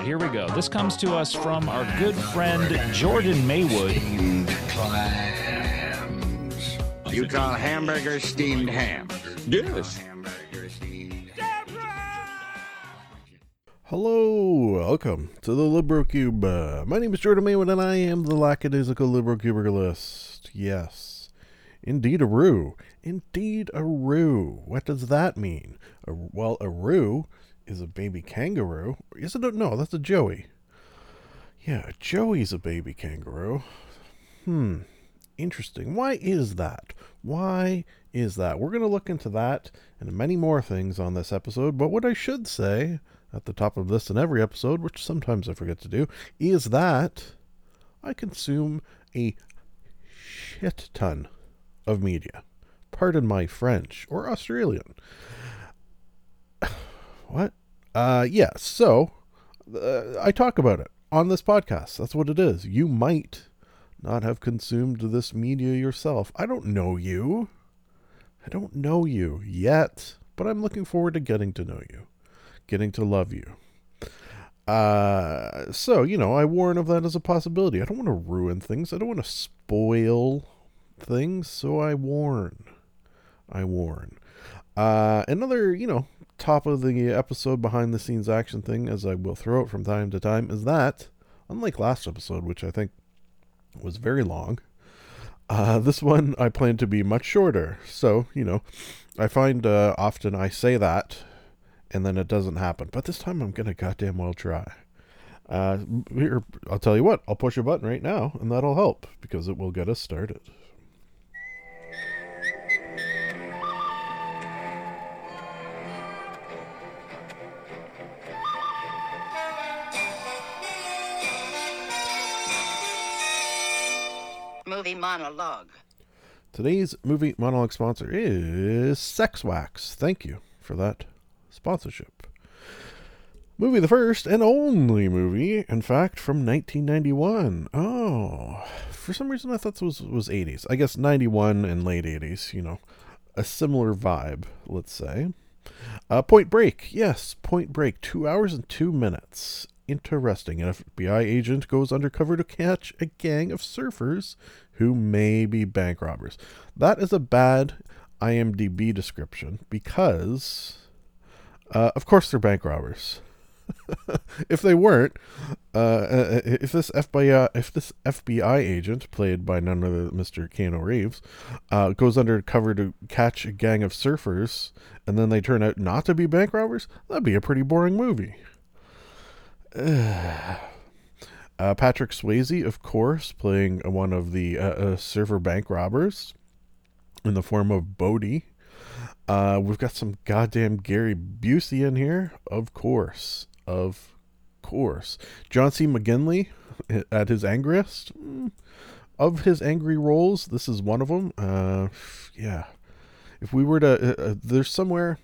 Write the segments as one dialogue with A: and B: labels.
A: right, here we go. This comes to us from our good friend Jordan Maywood.
B: You call hamburger steamed ham? Yes.
C: Hello, welcome to the LibroCube. Uh, my name is Jordan Maywood, and I am the lackadaisical LibroCubergalist. Yes, indeed a roo. Indeed a roo. What does that mean? A, well, a roo is a baby kangaroo. Is it? A, no, that's a joey. Yeah, joey's a baby kangaroo. Hmm, interesting. Why is that? Why is that? We're going to look into that and many more things on this episode, but what I should say at the top of this and every episode, which sometimes I forget to do, is that I consume a shit ton of media. Pardon my French or Australian. what? Uh, yeah, so uh, I talk about it on this podcast. That's what it is. You might not have consumed this media yourself. I don't know you. I don't know you yet, but I'm looking forward to getting to know you getting to love you. Uh, so, you know, I warn of that as a possibility. I don't want to ruin things. I don't want to spoil things, so I warn. I warn. Uh, another, you know, top of the episode behind the scenes action thing, as I will throw it from time to time, is that, unlike last episode, which I think was very long, uh, this one I plan to be much shorter. So, you know, I find uh, often I say that and then it doesn't happen. But this time I'm gonna goddamn well try. Uh, here, I'll tell you what. I'll push a button right now, and that'll help because it will get us started.
D: Movie monologue.
C: Today's movie monologue sponsor is Sex Wax. Thank you for that sponsorship. Movie the first and only movie, in fact, from 1991. Oh, for some reason I thought this was, was 80s. I guess 91 and late 80s, you know, a similar vibe, let's say. Uh, Point Break, yes, Point Break, two hours and two minutes. Interesting. An FBI agent goes undercover to catch a gang of surfers who may be bank robbers. That is a bad IMDb description because uh, of course, they're bank robbers. if they weren't, uh, uh if this FBI if this FBI agent played by none other than Mr. Keanu Reeves uh, goes undercover to catch a gang of surfers, and then they turn out not to be bank robbers, that'd be a pretty boring movie. Uh, Patrick Swayze, of course, playing one of the uh, uh, surfer bank robbers in the form of Bodhi. Uh, we've got some goddamn Gary Busey in here, of course, of course. John C. McGinley at his angriest. Mm, of his angry roles, this is one of them. Uh, yeah. If we were to, uh there's somewhere,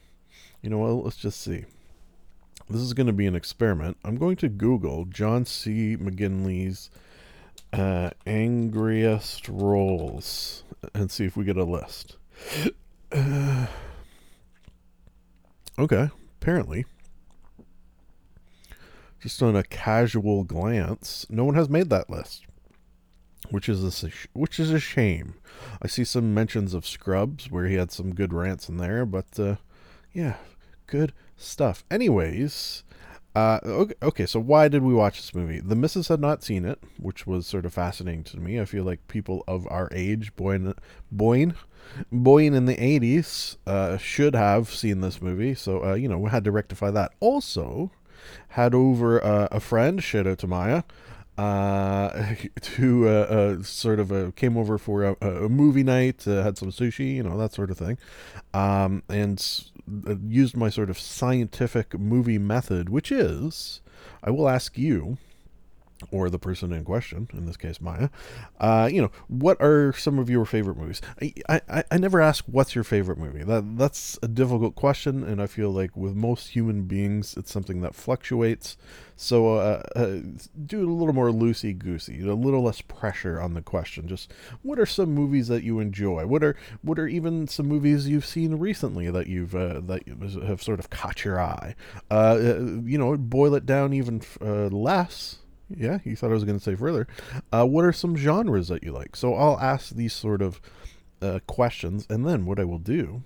C: you know, well, let's just see. This is going to be an experiment. I'm going to Google John C. McGinley's uh, angriest roles and see if we get a list. Uh, Okay, apparently. Just on a casual glance, no one has made that list, which is a which is a shame. I see some mentions of Scrubs where he had some good rants in there, but uh, yeah, good stuff. Anyways, uh, okay, so why did we watch this movie? The missus had not seen it, which was sort of fascinating to me. I feel like people of our age, Boyne, Boyne, Boyne in the 80s, uh, should have seen this movie. So, uh, you know, we had to rectify that. Also, had over uh, a friend, shout out to Maya, uh, uh, uh, sort of uh, came over for a, a movie night, uh, had some sushi, you know, that sort of thing, um, and uh, Uh, used my sort of scientific movie method, which is I will ask you or the person in question, in this case Maya, uh, you know, what are some of your favorite movies? I, I, I never ask what's your favorite movie. That that's a difficult question, and I feel like with most human beings, it's something that fluctuates. So uh, uh, do a little more loosey goosey, a little less pressure on the question. Just what are some movies that you enjoy? What are what are even some movies you've seen recently that you've uh, that have sort of caught your eye? Uh, you know, boil it down even uh, less yeah, you thought I was going to say further. Uh, what are some genres that you like? So I'll ask these sort of uh, questions, and then what I will do,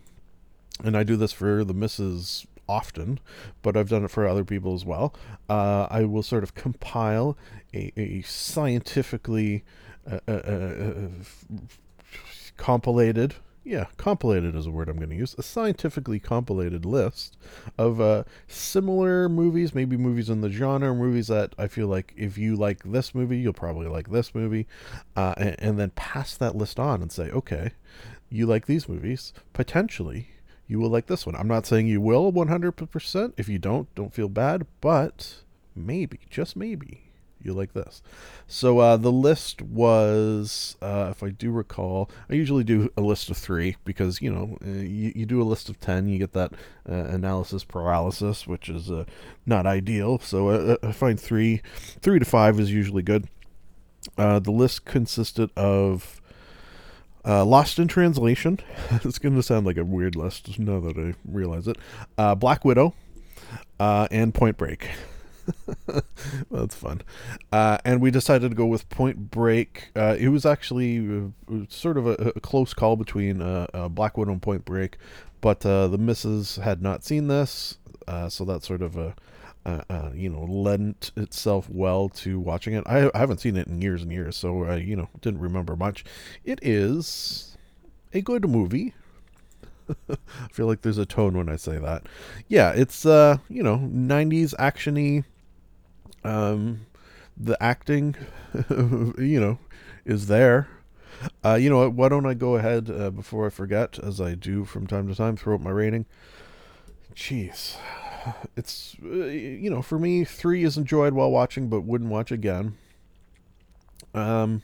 C: and I do this for the misses often, but I've done it for other people as well. Uh, I will sort of compile a, a scientifically uh, uh, uh, compilated yeah, compilated is a word I'm going to use, a scientifically compilated list of uh, similar movies, maybe movies in the genre, movies that I feel like if you like this movie, you'll probably like this movie, uh, and, and then pass that list on and say, okay, you like these movies, potentially you will like this one. I'm not saying you will 100%. If you don't, don't feel bad, but maybe, just maybe, you like this. So uh, the list was, uh, if I do recall, I usually do a list of three because you know uh, you, you do a list of ten, you get that uh, analysis paralysis, which is uh, not ideal. So uh, I find three, three to five is usually good. the list consisted of. Lost in Translation. it's going to sound like a weird list now that I realize it. Black Widow and Point Break. That's fun. Uh, and we decided to go with Point Break. Uh, it was actually uh, sort of a, a, close call between uh, uh, Black Widow and Point Break, but uh, the missus had not seen this, so that sort of a. you know, lent itself well to watching it. I, I haven't seen it in years and years, so you know, didn't remember much. It is a good movie. I feel like there's a tone when I say that. Yeah, it's uh, you know, 90s actiony um, the acting, you know, is there. Uh, you know? Why don't I go ahead uh, before I forget, as I do from time to time, throw up my rating. Jeez, it's uh, you know, for me, three is enjoyed while watching, but wouldn't watch again. Um,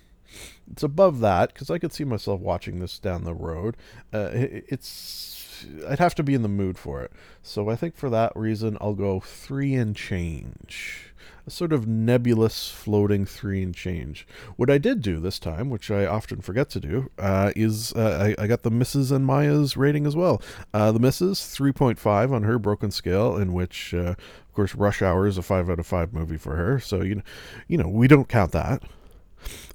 C: it's above that because I could see myself watching this down the road. Uh, it, it's I'd have to be in the mood for it. So I think for that reason, I'll go three and change a sort of nebulous floating three and change. What I did do this time, which I often forget to do, uh, is uh, I, I, got the Mrs. and Maya's rating as well. Uh, the Mrs. 3.5 on her broken scale, in which, uh, of course, Rush Hour is a 5 out of 5 movie for her. So, you know, you know we don't count that.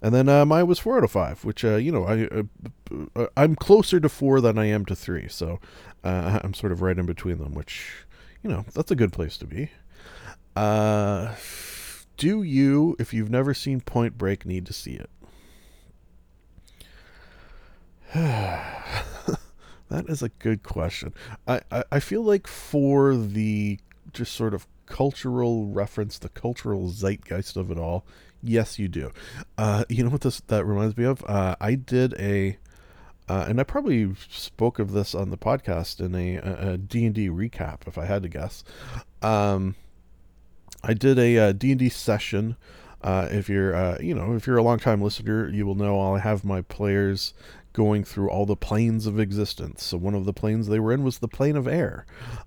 C: And then uh, Maya was 4 out of 5, which, uh, you know, I, I'm closer to 4 than I am to 3. So I'm sort of right in between them, which, you know, that's a good place to be. Uh, do you, if you've never seen Point Break, need to see it? that is a good question. I, I, I feel like for the just sort of cultural reference, the cultural zeitgeist of it all, yes, you do. Uh, you know what this that reminds me of? Uh, I did a, uh, and I probably spoke of this on the podcast in a, a, a D&D recap, if I had to guess. Um, I did a uh, D&D session. Uh, if you're, uh, you know, if you're a long-time listener, you will know I'll have my players going through all the planes of existence. So one of the planes they were in was the plane of air.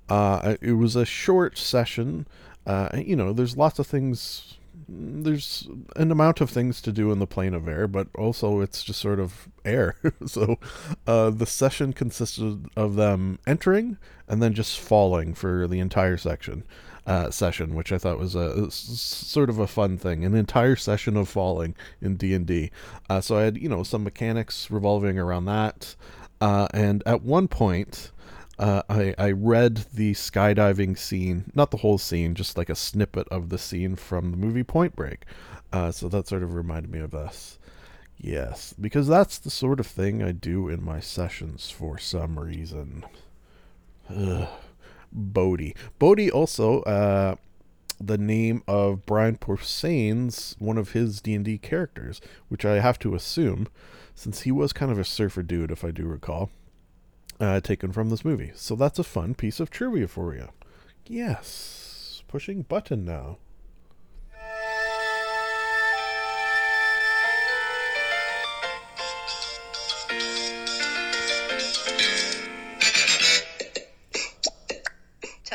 C: Uh, it was a short session. Uh, you know, there's lots of things. There's an amount of things to do in the plane of air, but also it's just sort of air. so uh, the session consisted of them entering and then just falling for the entire section uh, session, which I thought was a, sort of a fun thing, an entire session of falling in D and D. Uh, so I had you know some mechanics revolving around that, uh, and at one point. Uh, I, I read the skydiving scene, not the whole scene, just like a snippet of the scene from the movie Point Break. Uh, so that sort of reminded me of this. Yes, because that's the sort of thing I do in my sessions for some reason. Ugh. Bodhi. Bodhi also uh, the name of Brian Posehn's one of his D and D characters, which I have to assume, since he was kind of a surfer dude, if I do recall, uh, taken from this movie. So that's a fun piece of trivia for you. Yes, pushing button now.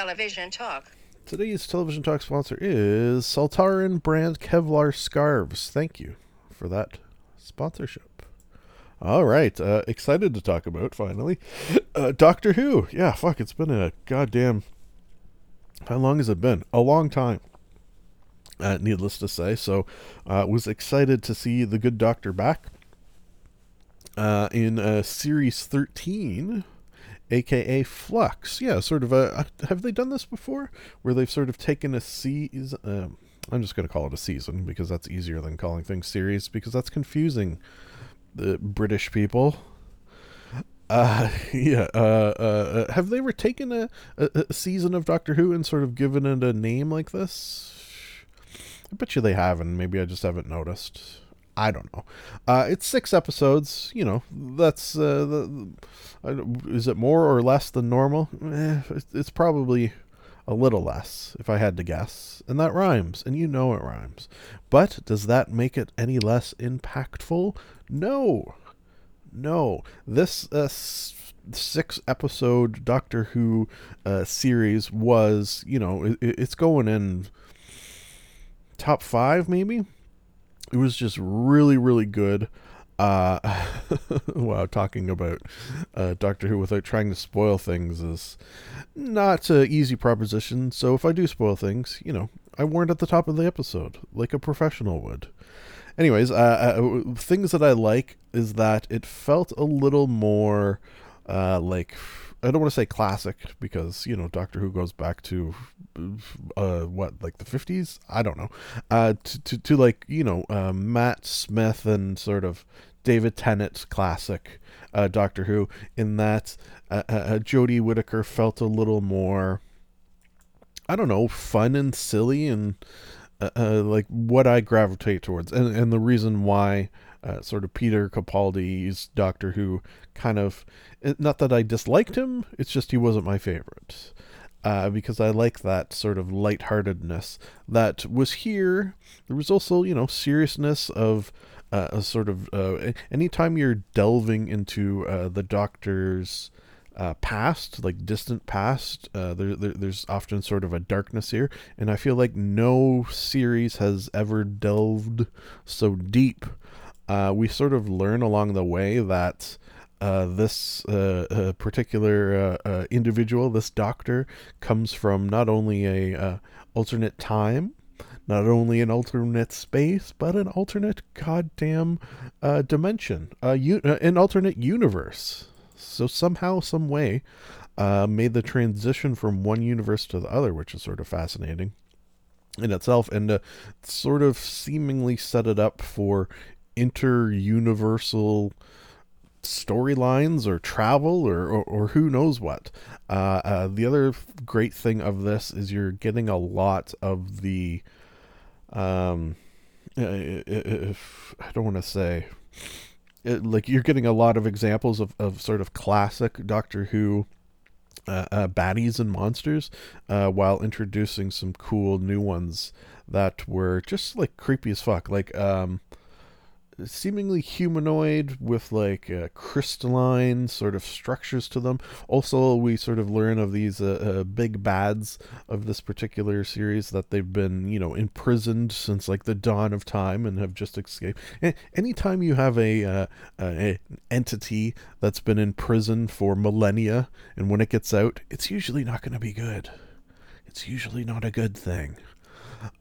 D: Television talk.
C: Today's television talk sponsor is Saltarin brand Kevlar scarves. Thank you for that sponsorship. All right, uh, excited to talk about finally uh, Doctor Who. Yeah, fuck, it's been a goddamn. How long has it been? A long time. Uh, needless to say, so uh, was excited to see the good Doctor back uh, in uh, series thirteen aka Flux. Yeah, sort of a. Have they done this before? Where they've sort of taken a season. Um, I'm just going to call it a season because that's easier than calling things series because that's confusing the British people. Uh, yeah. Uh, uh, uh, have they ever taken a, a, a season of Doctor Who and sort of given it a name like this? I bet you they have, and maybe I just haven't noticed. I don't know. Uh, it's six episodes. You know, that's uh, the, is it more or less than normal? Eh, it's probably a little less, if I had to guess. And that rhymes, and you know it rhymes. But does that make it any less impactful? No. No. This uh, six episode Doctor Who uh, series was, you know, it, it's going in top five, maybe? It was just really, really good. Uh, wow, talking about uh, Doctor Who without trying to spoil things is not an easy proposition. So if I do spoil things, you know, I warned at the top of the episode, like a professional would. Anyways, uh, uh, things that I like is that it felt a little more uh, like I don't want to say classic because you know Doctor Who goes back to uh what like the 50s I don't know. Uh to to, to like you know uh, Matt Smith and sort of David Tennant classic uh, Doctor Who in that uh, uh, Jodie Whittaker felt a little more I don't know fun and silly and like what I gravitate towards. And and the reason why uh, sort of Peter Capaldi's Doctor Who kind of not that I disliked him, it's just he wasn't my favorite. Uh, because I like that sort of lightheartedness that was here. There was also, you know, seriousness of uh, a sort of uh, anytime you're delving into uh, the Doctor's uh, past, like distant past, uh, there, there, there's often sort of a darkness here, and I feel like no series has ever delved so deep. Uh, we sort of learn along the way that uh, this uh, uh particular uh, uh, individual, this doctor, comes from not only a alternate time, not only an alternate space, but an alternate goddamn dimension, u- an alternate universe. So somehow, some way, made the transition from one universe to the other, which is sort of fascinating in itself, and sort of seemingly set it up for inter-universal storylines or travel or, or, or, who knows what. Uh, uh, the other great thing of this is you're getting a lot of the. Um, if I don't want to say. It, like you're getting a lot of examples of, of sort of classic Doctor Who uh, uh, baddies and monsters, uh, while introducing some cool new ones that were just like creepy as fuck. Like um, seemingly humanoid with like uh, crystalline sort of structures to them. Also, we sort of learn of these uh, uh, big bads of this particular series that they've been, you know, imprisoned since like the dawn of time and have just escaped. And anytime you have a, uh, a entity that's been in prison for millennia and when it gets out, it's usually not going to be good. It's usually not a good thing.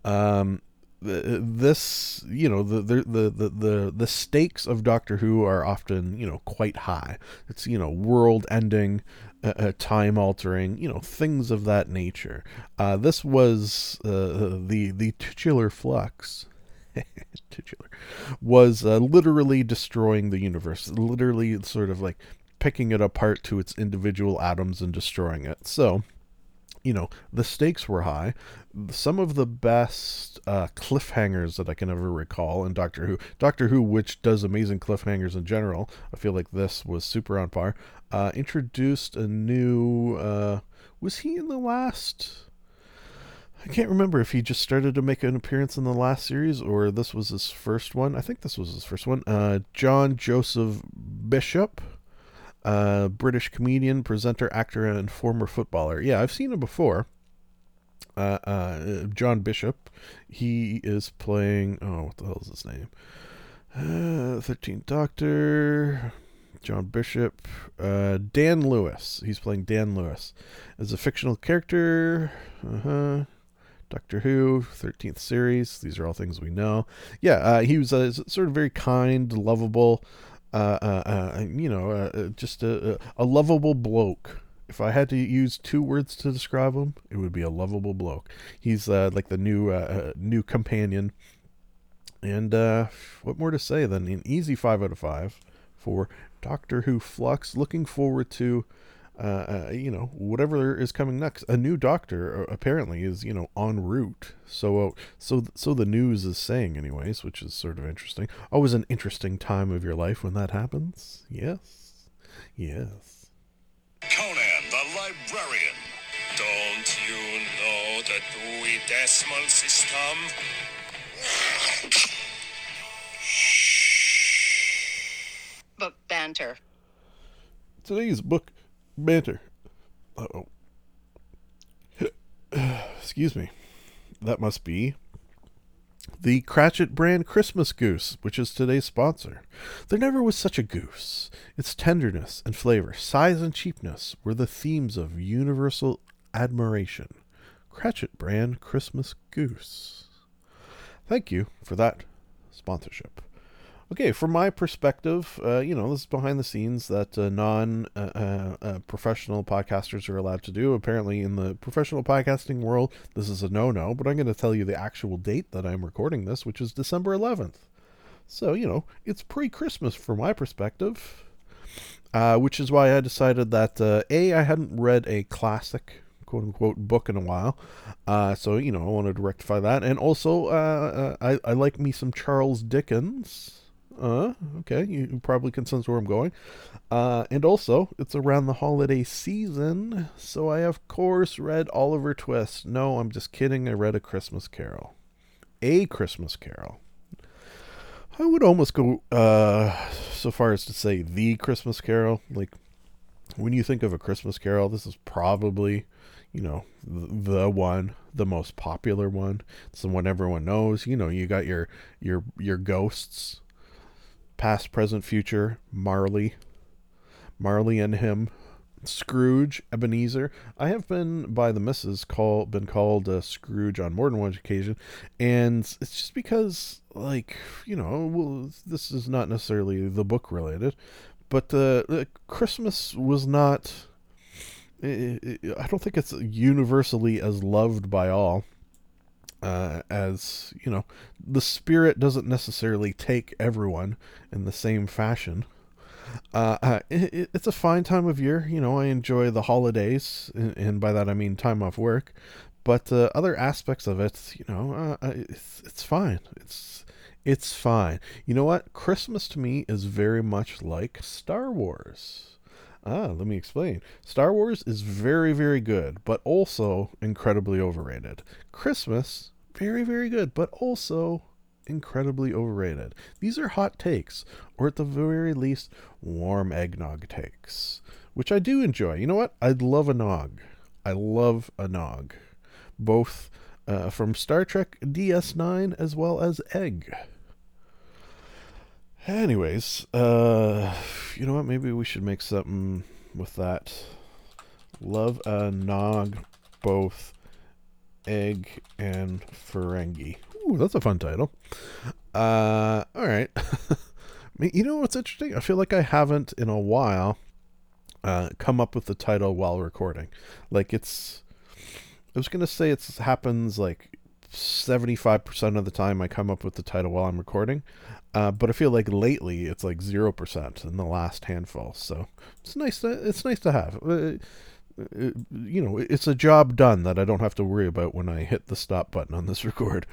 C: Um, this you know the, the the the the stakes of Doctor Who are often you know quite high. It's you know world ending, uh, uh, time altering, you know things of that nature. Uh, this was uh, the the titular flux. titular was uh, literally destroying the universe, literally sort of like picking it apart to its individual atoms and destroying it. So, you know, the stakes were high. Some of the best uh, cliffhangers that I can ever recall in Doctor Who, Doctor Who, which does amazing cliffhangers in general, I feel like this was super on par, uh, introduced a new. Uh, was he in the last? I can't remember if he just started to make an appearance in the last series or this was his first one. I think this was his first one. Uh, John Joseph Bishop uh, British comedian, presenter, actor, and former footballer. Yeah, I've seen him before. uh, uh, John Bishop. He is playing. Oh, what the hell is his name? Uh, Thirteenth Doctor. John Bishop. Uh, Dan Lewis. He's playing Dan Lewis as a fictional character. Uh huh. Doctor Who, 13th series. These are all things we know. Yeah, uh, he was a sort of very kind, lovable, you know, uh, just a, a lovable bloke. If I had to use two words to describe him, it would be a lovable bloke. He's uh, like the new uh, new companion. And uh, what more to say than an easy five out of five for Doctor Who Flux. Looking forward to uh, uh, you know, whatever is coming next. A new doctor uh, apparently is, you know, en route. So, uh, so, so the news is saying, anyways, which is sort of interesting. Always an interesting time of your life when that happens. Yes, yes.
D: Conan the Librarian. Don't you know the Dewey Decimal System?
E: Book banter.
C: Today's book banter. oh. Excuse me. That must be the Cratchit brand Christmas goose, which is today's sponsor. There never was such a goose. Its tenderness and flavor, size and cheapness were the themes of universal admiration. Cratchit brand Christmas goose. Thank you for that sponsorship. Okay, from my perspective, uh, you know, this is behind the scenes that uh, non uh, uh, uh, professional podcasters are allowed to do. Apparently, in the professional podcasting world, this is a no no, but I'm going to tell you the actual date that I'm recording this, which is December 11th. So, you know, it's pre Christmas from my perspective, uh, which is why I decided that A, I hadn't read a classic quote unquote book in a while. Uh, so, you know, I wanted to rectify that. And also, uh, uh, I, I like me some Charles Dickens. Uh, okay, you probably can sense where I'm going. Uh, and also, it's around the holiday season, so I of course read Oliver Twist. No, I'm just kidding. I read A Christmas Carol. A Christmas Carol. I would almost go uh, so far as to say the Christmas Carol. Like, when you think of A Christmas Carol, this is probably, you know, the, one, the most popular one. It's the one everyone knows. You know, you got your your your ghosts past, present, future, Marley, Marley and him, Scrooge, Ebenezer. I have been by the missus call been called uh, Scrooge on more than one occasion, and it's just because like you know well this is not necessarily the book related, but uh, Christmas was not. I don't think it's universally as loved by all uh, as you know, the spirit doesn't necessarily take everyone in the same fashion. Uh, uh, it, it's a fine time of year. You know, I enjoy the holidays, and, by that I mean time off work. But uh, other aspects of it, you know, uh, uh, it's it's fine. It's it's fine. You know what? Christmas to me is very much like Star Wars. Ah, let me explain. Star Wars is very, very good, but also incredibly overrated. Christmas, very, very good, but also incredibly overrated. These are hot takes, or at the very least, warm eggnog takes, which I do enjoy. You know what? I love a nog. I love a nog. Both uh, from Star Trek DS9 as well as Egg. Anyways, uh, you know what? Maybe we should make something with that. Love a nog, both egg and Ferengi. Ooh, that's a fun title. Uh, all right. you know what's interesting? I feel like I haven't in a while uh, come up with the title while recording. Like it's, I was gonna say it happens like 75% of the time I come up with the title while I'm recording. Uh, but I feel like lately it's like zero percent in the last handful. So it's nice to it's nice to have. Uh, uh, you know, it's a job done that I don't have to worry about when I hit the stop button on this record.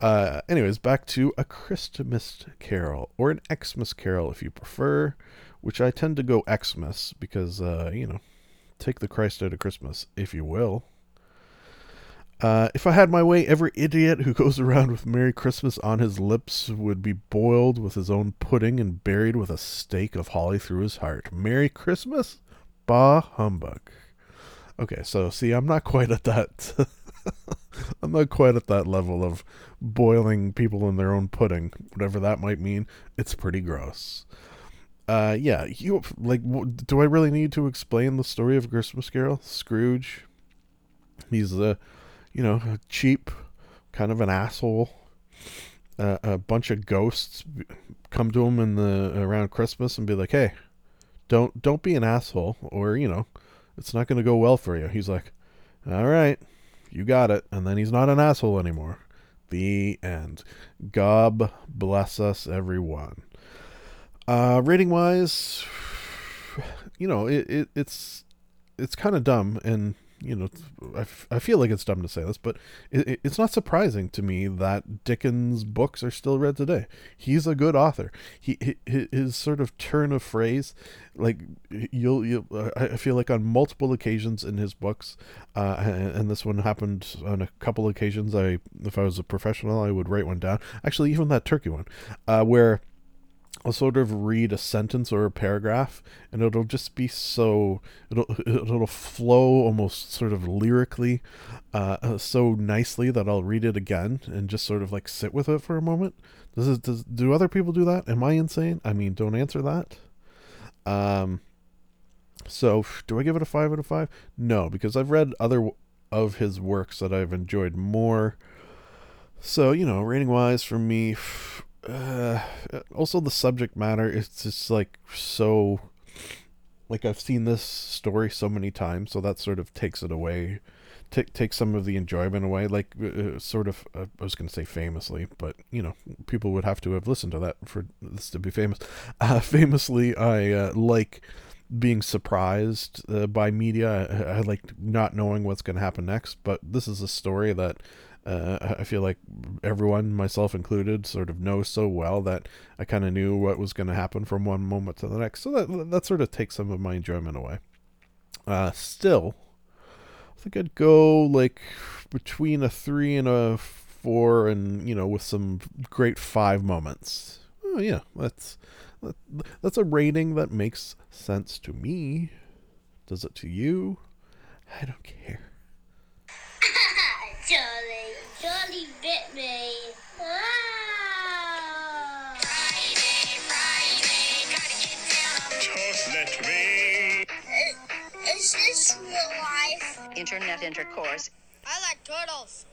C: Uh, anyways, back to a Christmas Carol or an Xmas Carol if you prefer, which I tend to go Xmas because uh, you know, take the Christ out of Christmas if you will. Uh, if I had my way, every idiot who goes around with Merry Christmas on his lips would be boiled with his own pudding and buried with a stake of holly through his heart. Merry Christmas? Bah humbug. Okay, so see, I'm not quite at that I'm not quite at that level of boiling people in their own pudding, whatever that might mean. It's pretty gross. Uh, yeah, you like. Do I really need to explain the story of Christmas Carol? Scrooge. He's a, you know, cheap, kind of an asshole. Uh, a bunch of ghosts come to him in the around Christmas and be like, "Hey, don't don't be an asshole, or you know, it's not going to go well for you." He's like, "All right, you got it," and then he's not an asshole anymore. The end. God bless us, everyone. Uh, rating wise, you know, it, it it's it's kind of dumb, and you know, I, f- I feel like it's dumb to say this, but it, it- it's not surprising to me that Dickens' books are still read today. He's a good author. He, he his sort of turn of phrase, like you'll you I I feel like on multiple occasions in his books, uh, and, and this one happened on a couple occasions. I if I was a professional, I would write one down. Actually, even that turkey one, uh, where I'll sort of read a sentence or a paragraph, and it'll just be so it'll it'll flow almost sort of lyrically, uh, uh, so nicely that I'll read it again and just sort of like sit with it for a moment. Does it, does do other people do that? Am I insane? I mean, don't answer that. Um. So, do I give it a five out of five? No, because I've read other of his works that I've enjoyed more. So, you know, rating wise for me, uh, also the subject matter it's just like so like I've seen this story so many times, so that sort of takes it away, ta takes some of the enjoyment away. Like uh, sort of, uh, I was going to say famously, but you know, people would have to have listened to that for this to be famous. Uh, famously, I uh, like being surprised uh, by media. I, I like not knowing what's going to happen next. But this is a story that uh, I feel like everyone, myself included, sort of knows so well that I kind of knew what was going to happen from one moment to the next. So that that sort of takes some of my enjoyment away. Uh, still, I think I'd go like between a three and a four, and you know, with some great five moments. Oh yeah, that's that, that's a rating that makes sense to me. Does it to you? I don't care.
F: Charlie, Charlie bit me. Ah!
D: Just let me.
F: Is this real life?
E: Internet intercourse.
F: I like turtles.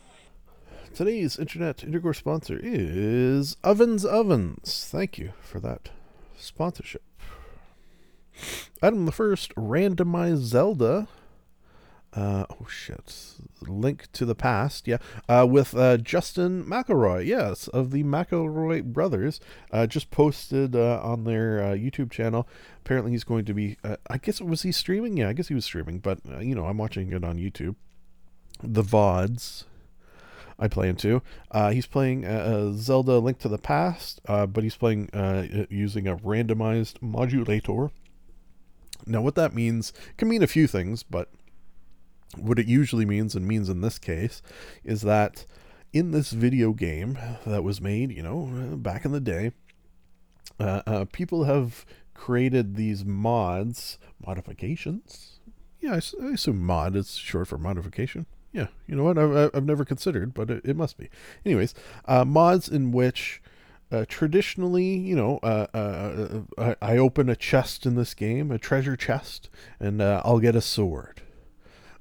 C: Today's internet intercourse sponsor is Ovens Ovens. Thank you for that sponsorship. Item the first, randomized Zelda. Uh, oh shit! Link to the past, yeah. Uh, with uh, Justin McElroy, yes, of the McElroy brothers, uh, just posted uh, on their uh, YouTube channel. Apparently, he's going to be. I guess was he streaming? Yeah, I guess he was streaming. But you know, I'm watching it on YouTube. The vods. I play into. Uh, he's playing Zelda Link to the Past, uh, but he's playing uh, using a randomized modulator. Now, what that means can mean a few things, but what it usually means and means in this case is that in this video game that was made, you know, back in the day, uh, uh, people have created these mods, modifications. Yeah, I assume mod is short for modification. Yeah, you know what? I've, I've never considered, but it, it must be. Anyways, uh, mods in which uh, traditionally, you know, uh, uh, I, I open a chest in this game, a treasure chest, and I'll get a sword.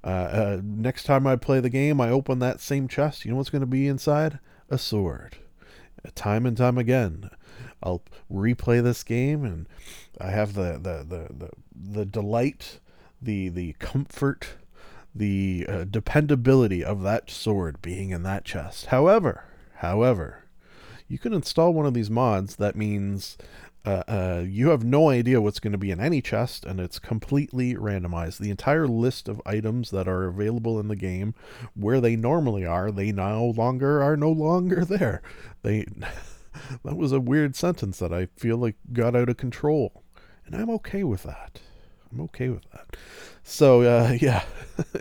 C: Uh, uh, next time I play the game, I open that same chest. You know what's going to be inside? A sword. Uh, Time and time again, I'll replay this game, and I have the the the the, the delight, the the comfort, the uh, dependability of that sword being in that chest. However, however, you can install one of these mods that means uh, uh, you have no idea what's going to be in any chest and it's completely randomized. The entire list of items that are available in the game where they normally are they no longer are no longer there. They that was a weird sentence that i feel like got out of control and i'm okay with that. I'm okay with that. So uh, yeah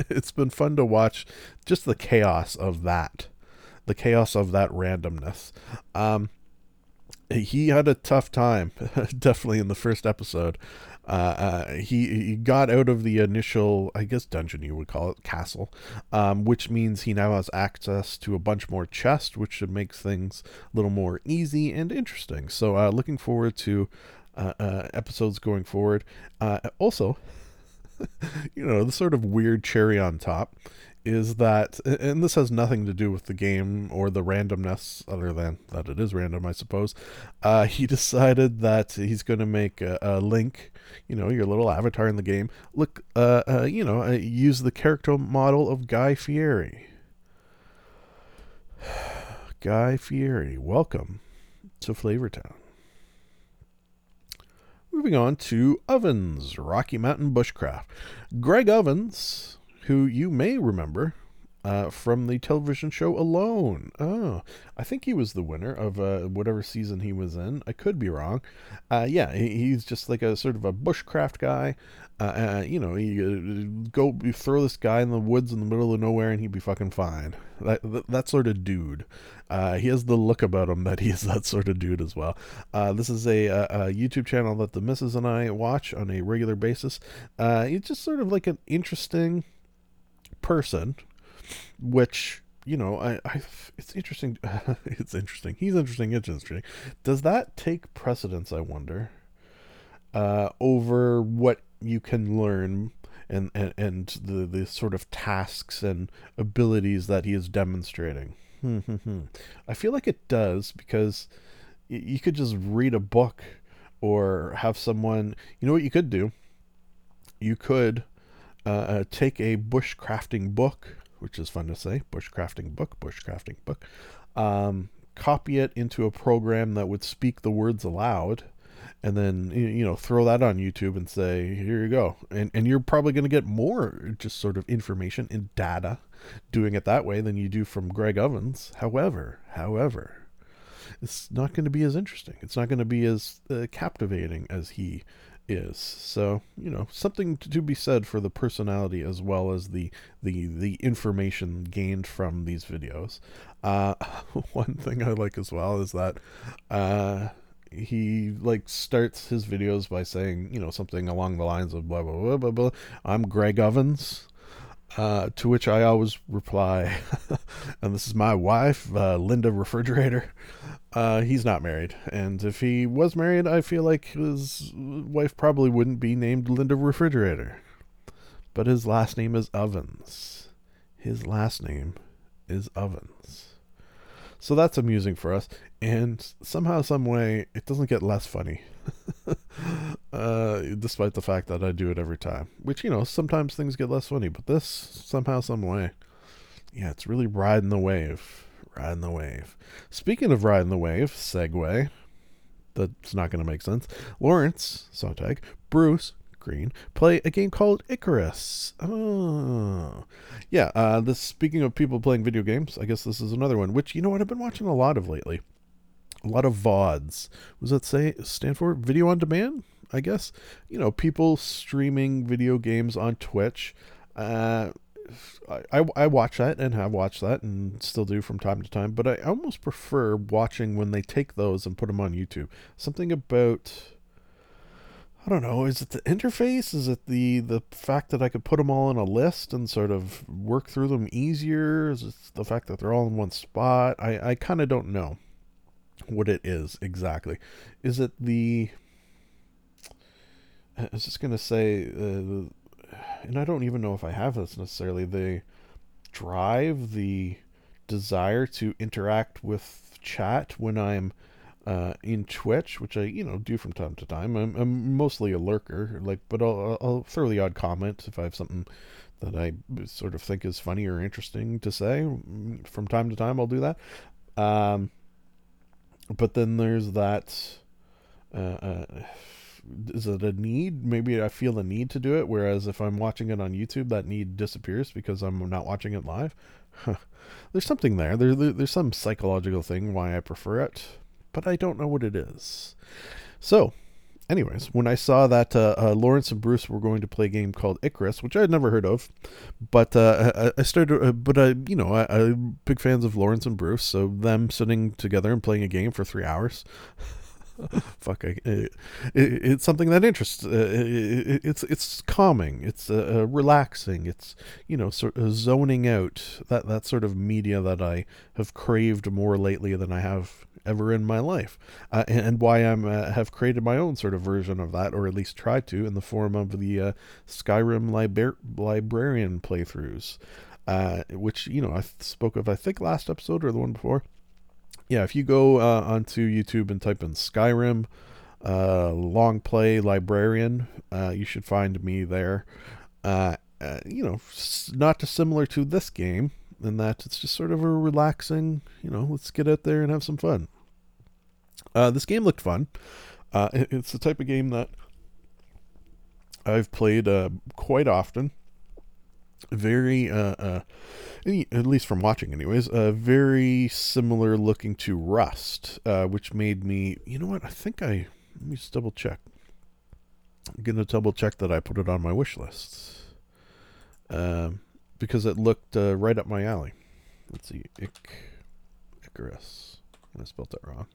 C: it's been fun to watch just the chaos of that the chaos of that randomness. Um he had a tough time, definitely in the first episode. Uh, uh, he he got out of the initial, I guess, dungeon you would call it, castle, um, which means he now has access to a bunch more chests, which should make things a little more easy and interesting. So, uh, looking forward to uh, uh, episodes going forward. Uh, also, you know, the sort of weird cherry on top is that, and this has nothing to do with the game or the randomness, other than that it is random, I suppose. Uh, he decided that he's going to make a, a, link, you know, your little avatar in the game. Look, uh, uh, you know, uh, use the character model of Guy Fieri. Guy Fieri, welcome to Flavortown. Moving on to Ovens, Rocky Mountain Bushcraft. Greg Ovens who you may remember uh, from the television show Alone. Oh, I think he was the winner of uh, whatever season he was in. I could be wrong. Uh, yeah, he, he's just like a sort of a bushcraft guy. Uh, uh, you know, you go you throw this guy in the woods in the middle of nowhere and he'd be fucking fine. That that, that sort of dude. Uh, he has the look about him that he is that sort of dude as well. this is a, a, a, YouTube channel that the missus and I watch on a regular basis. it's just sort of like an interesting person, which you know, I, I it's interesting. it's interesting. He's interesting. It's interesting. Does that take precedence? I wonder. Uh, over what you can learn and, and and the the sort of tasks and abilities that he is demonstrating. I feel like it does because you could just read a book or have someone. You know what you could do? You could uh, uh, take a bushcrafting book, which is fun to say, bushcrafting book, bushcrafting book, um, copy it into a program that would speak the words aloud, and then you know throw that on YouTube and say, here you go, and and you're probably going to get more just sort of information and data doing it that way than you do from Greg Ovens. However, however. It's not going to be as interesting. It's not going to be as uh, captivating as he is. So you know something to be said for the personality as well as the the the information gained from these videos. Uh, one thing I like as well is that uh, he like starts his videos by saying you know something along the lines of blah blah blah blah blah. I'm Greg Ovens. Uh, to which I always reply, and this is my wife, uh, Linda Refrigerator. Uh, he's not married, and if he was married, I feel like his wife probably wouldn't be named Linda Refrigerator. But his last name is Ovens. His last name is Ovens. So that's amusing for us, and somehow, some way, it doesn't get less funny. uh, despite the fact that I do it every time, which you know sometimes things get less funny, but this somehow, some way, yeah, it's really riding the wave riding the wave. Speaking of riding the wave, segue. That's not going to make sense. Lawrence Sonntag, Bruce Greene play a game called Icarus. Oh, yeah. Uh, this speaking of people playing video games, I guess this is another one. Which you know what I've been watching a lot of lately. A lot of VODs. Was that say stand for video on demand? I guess you know people streaming video games on Twitch. Uh, I, I watch that and have watched that and still do from time to time, but I almost prefer watching when they take those and put them on YouTube. Something about I don't know, is it the interface? Is it the the fact that I could put them all in a list and sort of work through them easier? Is it the fact that they're all in one spot? I I kind of don't know what it is exactly. Is it the I was just gonna say uh, and I don't even know if I have this necessarily, the drive, the desire to interact with chat when I'm uh, in Twitch, which I you know do from time to time. I'm, I'm mostly a lurker, like, but I'll, I'll throw the odd comment if I have something that I sort of think is funny or interesting to say. From time to time, I'll do that. Um, but then there's that. Uh, uh, is it a need? Maybe I feel the need to do it. Whereas if I'm watching it on YouTube, that need disappears because I'm not watching it live. there's something there. there. There's some psychological thing why I prefer it, but I don't know what it is. So, anyways, when I saw that uh, uh, Lawrence and Bruce were going to play a game called Icarus, which I had never heard of, but uh, I, I, started, uh, but I, you know, I, am big fans of Lawrence and Bruce, so them sitting together and playing a game for three hours. fuck, I, it, it, it's something that interests. Uh, it, it's it's calming. It's uh, uh, relaxing. It's you know sort of zoning out. That that sort of media that I have craved more lately than I have ever in my life, uh, and, why I'm uh, have created my own sort of version of that, or at least tried to, in the form of the uh, Skyrim librarian playthroughs, uh, which you know I spoke of I think last episode or the one before. Yeah, if you go uh, onto YouTube and type in Skyrim uh, long play librarian, uh, you should find me there. Uh, uh, you know, not dissimilar to this game in that it's just sort of a relaxing, you know, let's get out there and have some fun. This game looked fun. It's the type of game that I've played quite often. Very, uh, uh, at least from watching, anyways, uh, very similar looking to Rust, uh, which made me, you know what? I think I let me just double check. I'm gonna double check that I put it on my wish list, um, because it looked uh, right up my alley. Let's see, Ic- Icarus. I spelled that wrong.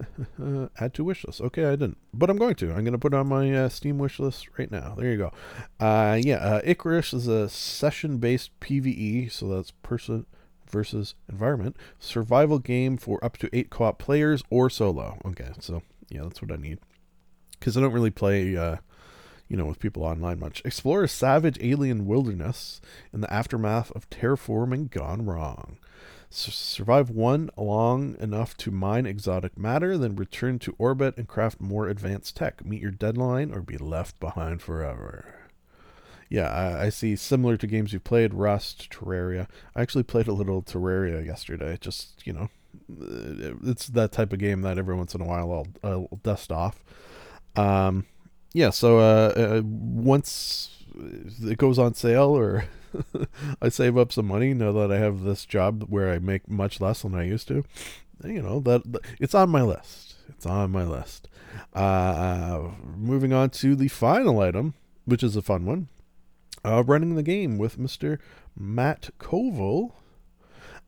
C: Add to wish list. Okay, I didn't, but I'm going to. I'm going to put on my uh, Steam wish list right now. There you go. Uh, yeah, uh, Icarus is a session-based PVE, so that's person versus environment survival game for up to eight co-op players or solo. Okay, so yeah, that's what I need because I don't really play. Uh, you know, with people online much. Explore a savage alien wilderness in the aftermath of terraforming gone wrong. Survive one long enough to mine exotic matter, then return to orbit and craft more advanced tech. Meet your deadline or be left behind forever. Yeah, I, I see similar to games you've played, Rust, Terraria. I actually played a little Terraria yesterday. Just, you know, uh, it's that type of game that every once in a while I'll, I'll dust off. Um, yeah, so uh, uh, once it goes on sale or I save up some money now that I have this job where I make much less than I used to, you know, that, that it's on my list. It's on my list. Uh, moving on to the final item, which is a fun one. Uh, running the game with Mr. Matt Colville.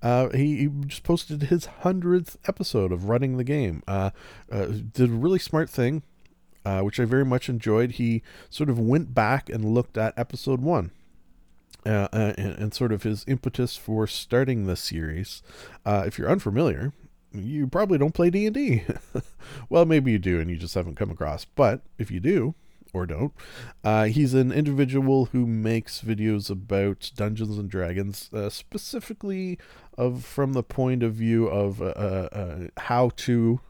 C: Uh, he, he just posted his hundredth episode of running the game. Uh, uh, did a really smart thing uh, which I very much enjoyed. He sort of went back and looked at episode one. Uh, uh, and, and sort of his impetus for starting this series. Uh, if you're unfamiliar, you probably don't play D&D. well, maybe you do and you just haven't come across. But if you do, or don't, uh, he's an individual who makes videos about Dungeons and Dragons, uh, specifically of from the point of view of how to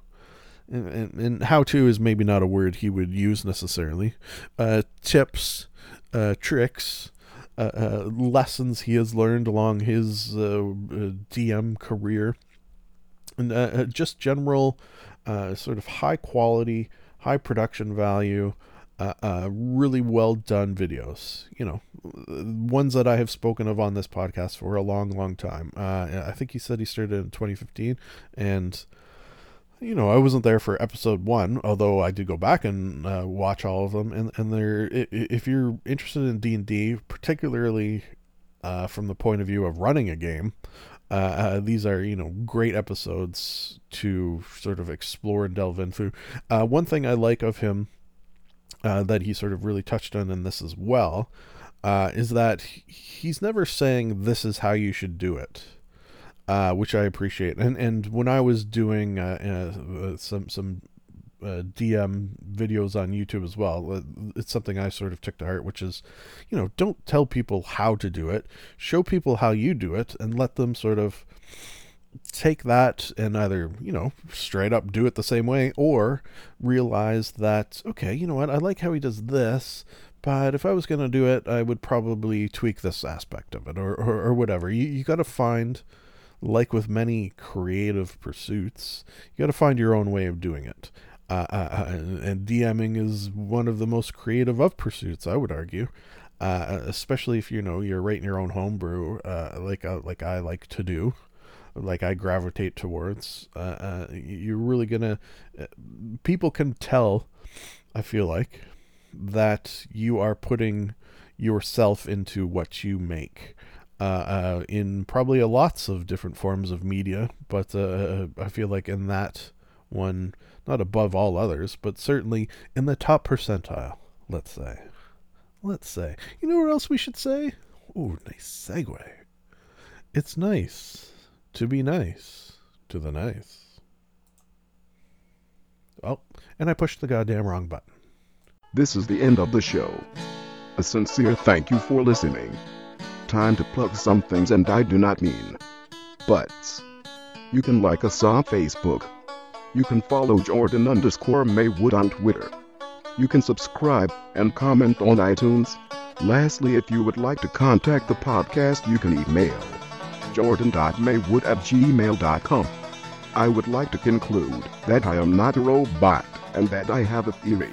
C: and, and, and how to is maybe not a word he would use necessarily. Uh, tips, uh, tricks, uh, uh, lessons he has learned along his uh, uh, DM career, and just general uh, sort of high quality, high production value. Really well done videos, you know, ones that I have spoken of on this podcast for a long, long time. Uh, I think he said he started in 2015, and you know, I wasn't there for episode one, although I did go back and uh, watch all of them. And and i- if you're interested in D and D, particularly uh, from the point of view of running a game, uh, uh, these are you know great episodes to sort of explore and delve into. Uh, one thing I like of him uh, that he sort of really touched on in this as well is that he's never saying this is how you should do it uh, which I appreciate. And and when I was doing uh, uh, some some uh, DM videos on YouTube as well, uh, it's something I sort of took to heart, which is, you know, don't tell people how to do it, show people how you do it, and let them sort of take that and either you know straight up do it the same way or realize that okay you know what? I like how he does this but if i was going to do it i would probably tweak this aspect of it or or, or whatever. You, you got to find like with many creative pursuits, you got to find your own way of doing it. Uh, uh, uh, and DMing is one of the most creative of pursuits, I would argue. Uh, especially if you know you're writing your own homebrew, uh, like uh, like I like to do, like I gravitate towards. Uh, uh, you're really gonna. Uh, people can tell. I feel like that you are putting yourself into what you make uh, uh, in probably a lots of different forms of media, but uh, I feel like in that one not above all others, but certainly in the top percentile, let's say. Let's say. You know where else we should say? Ooh, nice segue. It's nice to be nice to the nice. Oh, and I pushed the goddamn wrong button.
G: This is the end of the show. A sincere thank you for listening. Time to plug some things, and I do not mean butts. You can like us on Facebook. You can follow Jordan underscore Maywood on Twitter. You can subscribe and comment on iTunes. Lastly, if you would like to contact the podcast, you can email jordan.maywood at gmail.com. I would like to conclude that I am not a robot and that I have a theory.